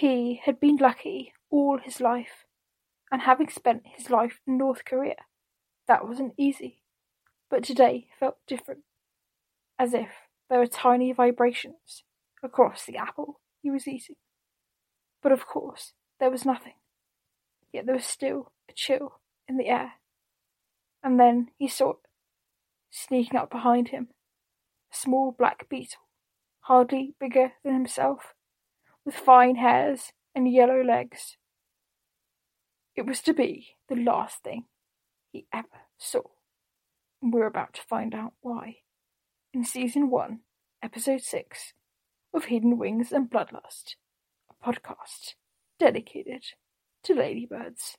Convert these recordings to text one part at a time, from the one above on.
He had been lucky all his life, and having spent his life in North Korea, that wasn't easy. But today felt different, as if there were tiny vibrations across the apple he was eating. But of course, there was nothing. Yet there was still a chill in the air. And then he saw it, sneaking up behind him, a small black beetle, hardly bigger than himself, with fine hairs and yellow legs. It was to be the last thing he ever saw, and we're about to find out why. In Season 1, Episode 6 of Hidden Wings and Bloodlust, a podcast dedicated to ladybirds.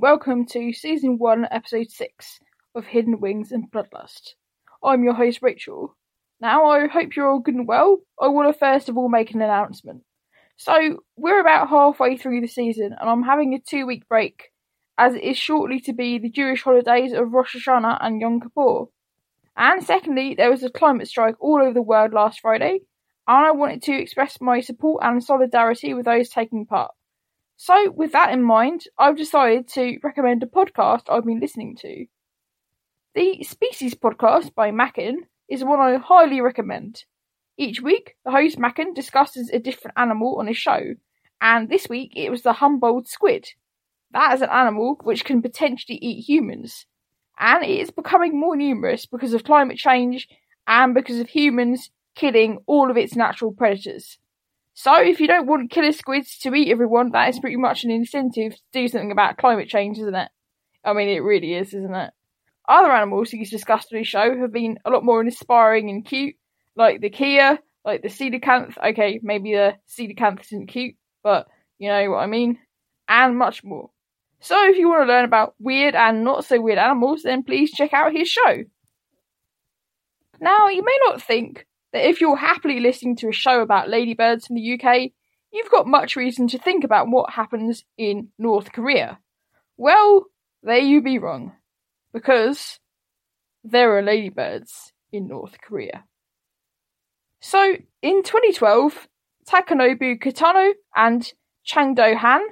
Welcome to season one, episode six of Hidden Wings and Bloodlust. I'm your host Rachel. Now I hope you're all good and well. I want to first of all make an announcement. So we're about halfway through the season and I'm having a two week break as it is shortly to be the Jewish holidays of Rosh Hashanah and Yom Kippur. And secondly, there was a climate strike all over the world last Friday and I wanted to express my support and solidarity with those taking part. So, with that in mind, I've decided to recommend a podcast I've been listening to. The Species podcast by Mackin is one I highly recommend. Each week, the host Mackin discusses a different animal on his show, and this week it was the Humboldt squid. That is an animal which can potentially eat humans, and it is becoming more numerous because of climate change and because of humans killing all of its natural predators. So, if you don't want killer squids to eat everyone, that is pretty much an incentive to do something about climate change, isn't it? I mean, it really is, isn't it? Other animals he's discussed on his show have been a lot more inspiring and cute, like the kea, like the coelacanth. Okay, maybe the coelacanth isn't cute, but you know what I mean, and much more. So, if you want to learn about weird and not so weird animals, then please check out his show. Now, you may not think that if you're happily listening to a show about ladybirds from the UK, you've got much reason to think about what happens in North Korea. Well, there you be wrong. Because there are ladybirds in North Korea. So, in 2012, Takanobu Kitano and Changdo Han,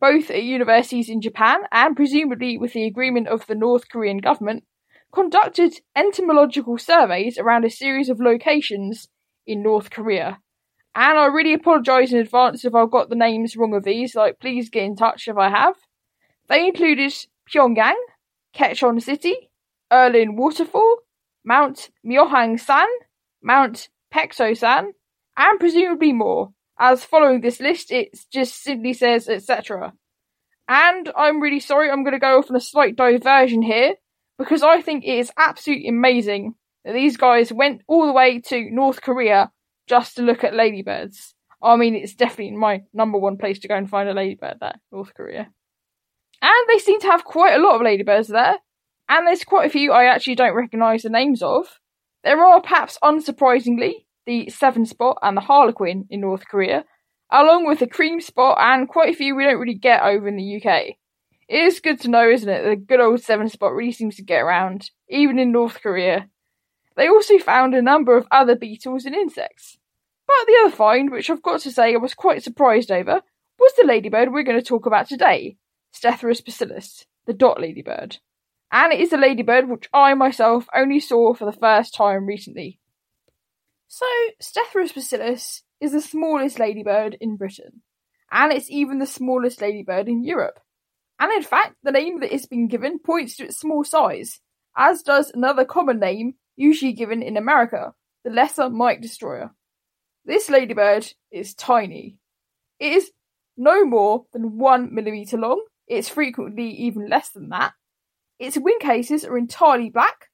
both at universities in Japan and presumably with the agreement of the North Korean government, conducted entomological surveys around a series of locations in North Korea. And I really apologise in advance if I've got the names wrong of these, like please get in touch if I have. They included Pyongyang, Ketchon City, Erlin Waterfall, Mount Myohang San, Mount Pekso San, and presumably more, as following this list it just simply says etc. And I'm really sorry, I'm going to go off on a slight diversion here, because I think it is absolutely amazing that these guys went all the way to North Korea just to look at ladybirds. I mean, it's definitely my number one place to go and find a ladybird there, North Korea. And they seem to have quite a lot of ladybirds there. and there's quite a few I actually don't recognise the names of. There are, perhaps unsurprisingly, the Seven Spot and the Harlequin in North Korea, along with the Cream Spot and quite a few we don't really get over in the UK. It is good to know, isn't it, the good old Seven Spot really seems to get around, even in North Korea. They also found a number of other beetles and insects. But the other find, which I've got to say I was quite surprised over, was the ladybird we're going to talk about today, Stethorus pusillus, the dot ladybird. And it is a ladybird which I myself only saw for the first time recently. So, Stethorus pusillus is the smallest ladybird in Britain, and it's even the smallest ladybird in Europe. And in fact, the name that it's been given points to its small size, as does another common name usually given in America, the lesser mite destroyer. This ladybird is tiny. It is no more than one millimeter long. It's frequently even less than that. Its wing cases are entirely black,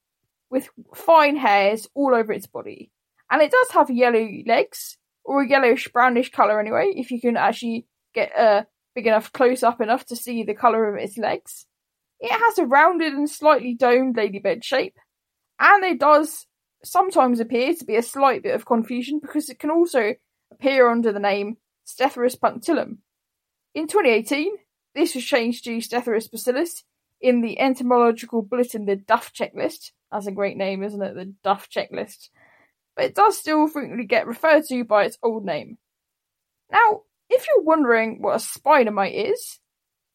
with fine hairs all over its body. And it does have yellow legs, or a yellowish brownish colour anyway, if you can actually get a big enough close up enough to see the colour of its legs. It has a rounded and slightly domed ladybird shape, and it does sometimes appear to be a slight bit of confusion because it can also appear under the name Stethorus punctillum. In 2018, this was changed to Stethorus pusillus in the entomological bulletin, the Duff checklist. That's a great name, isn't it? The Duff checklist. But it does still frequently get referred to by its old name. Now, if you're wondering what a spider mite is,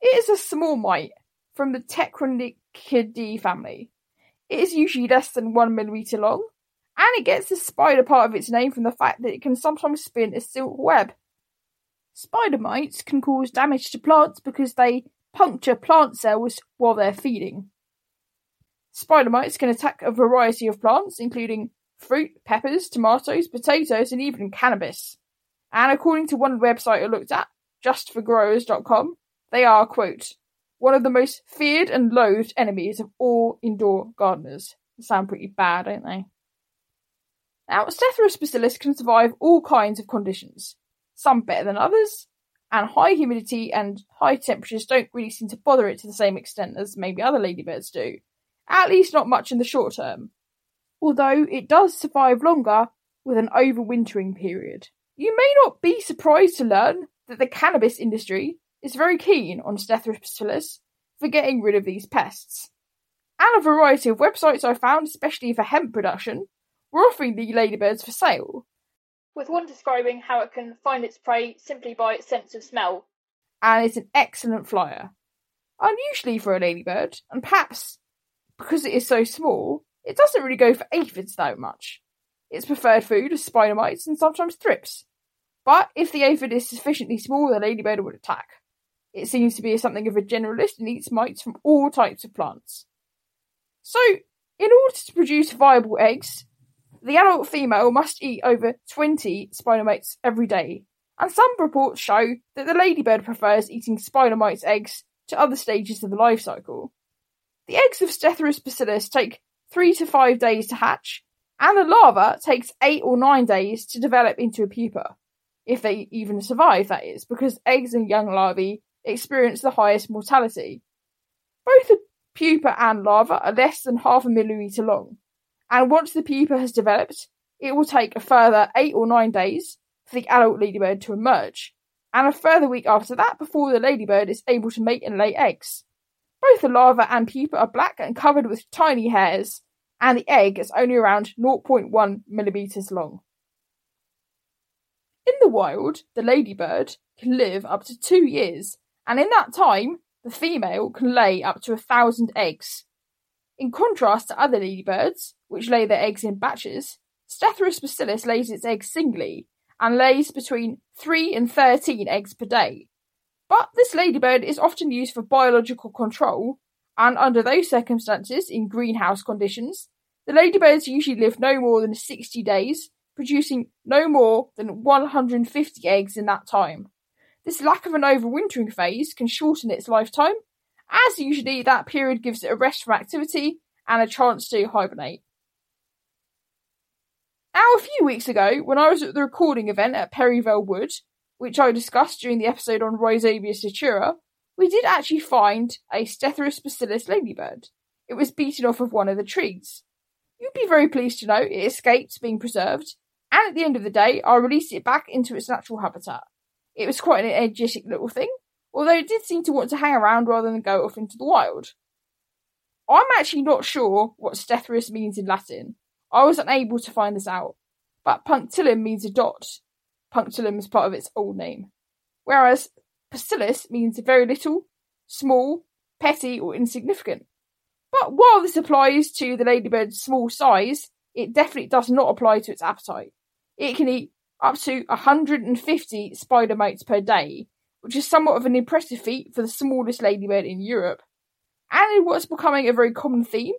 it is a small mite from the Tetranychidae family. It is usually less than one millimeter long, and it gets the spider part of its name from the fact that it can sometimes spin a silk web. Spider mites can cause damage to plants because they puncture plant cells while they're feeding. Spider mites can attack a variety of plants, including fruit, peppers, tomatoes, potatoes, and even cannabis. And according to one website I looked at, justforgrowers.com, they are, quote, one of the most feared and loathed enemies of all indoor gardeners. They sound pretty bad, don't they? Now, Stethorus pusillus can survive all kinds of conditions, some better than others, and high humidity and high temperatures don't really seem to bother it to the same extent as maybe other ladybirds do, at least not much in the short term. Although it does survive longer with an overwintering period. You may not be surprised to learn that the cannabis industry is very keen on Stethorus pusillus for getting rid of these pests. And a variety of websites I found, especially for hemp production, were offering the ladybirds for sale, with one describing how it can find its prey simply by its sense of smell. And it's an excellent flyer. Unusually for a ladybird, and perhaps because it is so small, it doesn't really go for aphids that much. Its preferred food is spider mites and sometimes thrips. But if the aphid is sufficiently small, the ladybird would attack. It seems to be something of a generalist and eats mites from all types of plants. So, in order to produce viable eggs, the adult female must eat over 20 spider mites every day, and some reports show that the ladybird prefers eating spider mites' eggs to other stages of the life cycle. The eggs of Stethorus pusillus take three to five days to hatch, and the larva takes eight or nine days to develop into a pupa. If they even survive, that is, because eggs and young larvae experience the highest mortality. Both the pupa and larva are less than half a millimetre long, and once the pupa has developed, it will take a further eight or nine days for the adult ladybird to emerge, and a further week after that before the ladybird is able to mate and lay eggs. Both the larva and pupa are black and covered with tiny hairs, and the egg is only around 0.1 millimeters long. In the wild, the ladybird can live up to two years, and in that time, the female can lay up to a thousand eggs. In contrast to other ladybirds, which lay their eggs in batches, Stethorus pusillus lays its eggs singly and lays between 3 and 13 eggs per day. But this ladybird is often used for biological control, and under those circumstances, in greenhouse conditions, the ladybirds usually live no more than 60 days, producing no more than 150 eggs in that time. This lack of an overwintering phase can shorten its lifetime, as usually that period gives it a rest from activity and a chance to hibernate. Now, a few weeks ago, when I was at the recording event at Perivale Wood, which I discussed during the episode on Rhizobia satura, we did actually find a Stethorus pusillus ladybird. it was beaten off of one of the trees. You'd be very pleased to know it escaped being preserved, and at the end of the day, I released it back into its natural habitat. It was quite an energetic little thing, although it did seem to want to hang around rather than go off into the wild. I'm actually not sure what Stethorus means in Latin. I was unable to find this out, but punctillum means a dot. Punctillum is part of its old name. Whereas pusillus means very little, small, petty, or insignificant. But while this applies to the ladybird's small size, it definitely does not apply to its appetite. It can eat up to 150 spider mites per day, which is somewhat of an impressive feat for the smallest ladybird in Europe. And in what's becoming a very common theme,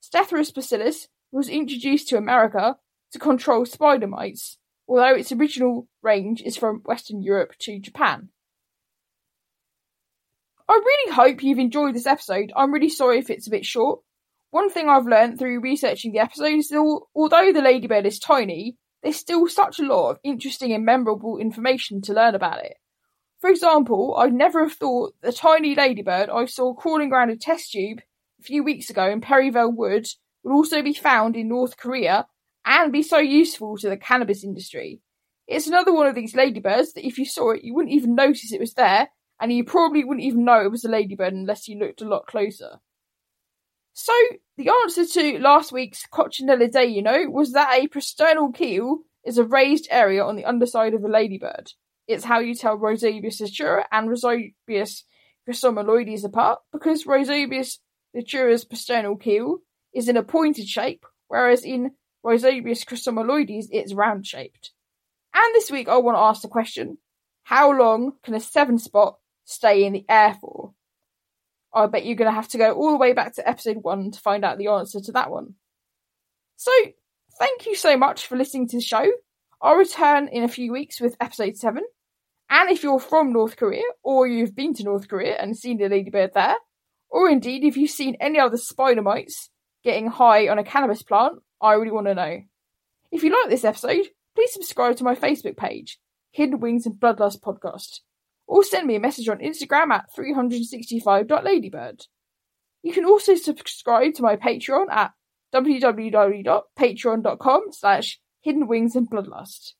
Stethorus pusillus was introduced to America to control spider mites, although its original range is from Western Europe to Japan. I really hope you've enjoyed this episode. I'm really sorry if it's a bit short. One thing I've learned through researching the episode is that although the ladybird is tiny, there's still such a lot of interesting and memorable information to learn about it. For example, I'd never have thought the tiny ladybird I saw crawling around a test tube a few weeks ago in Perivale Wood would also be found in North Korea and be so useful to the cannabis industry. It's another one of these ladybirds that if you saw it, you wouldn't even notice it was there, and you probably wouldn't even know it was a ladybird unless you looked a lot closer. So, the answer to last week's Coccinella Day, you know, was that a prosternal keel is a raised area on the underside of a ladybird. It's how you tell Rhyzobius datura and Rhyzobius chrysomeloides apart, because Rhyzobius datura's prosternal keel is in a pointed shape, whereas in Rhyzobius chrysomeloides it's round shaped. And this week I want to ask the question, how long can a seven spot stay in the air for? I bet you're going to have to go all the way back to episode one to find out the answer to that one. So, thank you so much for listening to the show. I'll return in a few weeks with episode 7. And if you're from North Korea, or you've been to North Korea and seen the ladybird there, or indeed if you've seen any other spider mites getting high on a cannabis plant, I really want to know. If you like this episode, please subscribe to my Facebook page, Hidden Wings and Bloodlust Podcast, or send me a message on Instagram at 365.ladybird. You can also subscribe to my Patreon at www.patreon.com slash Hidden Wings and Bloodlust.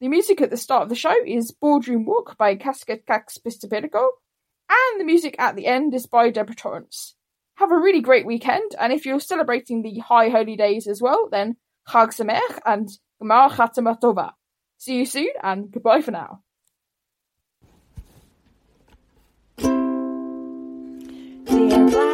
The music at the start of the show is Boardroom Walk by Casket Cax Pistopedico, and the music at the end is by Deborah Torrance. Have a really great weekend, and if you're celebrating the high holy days as well, then Chag Sameach and Gmar Chatama Tova. See you soon, and goodbye for now. Dear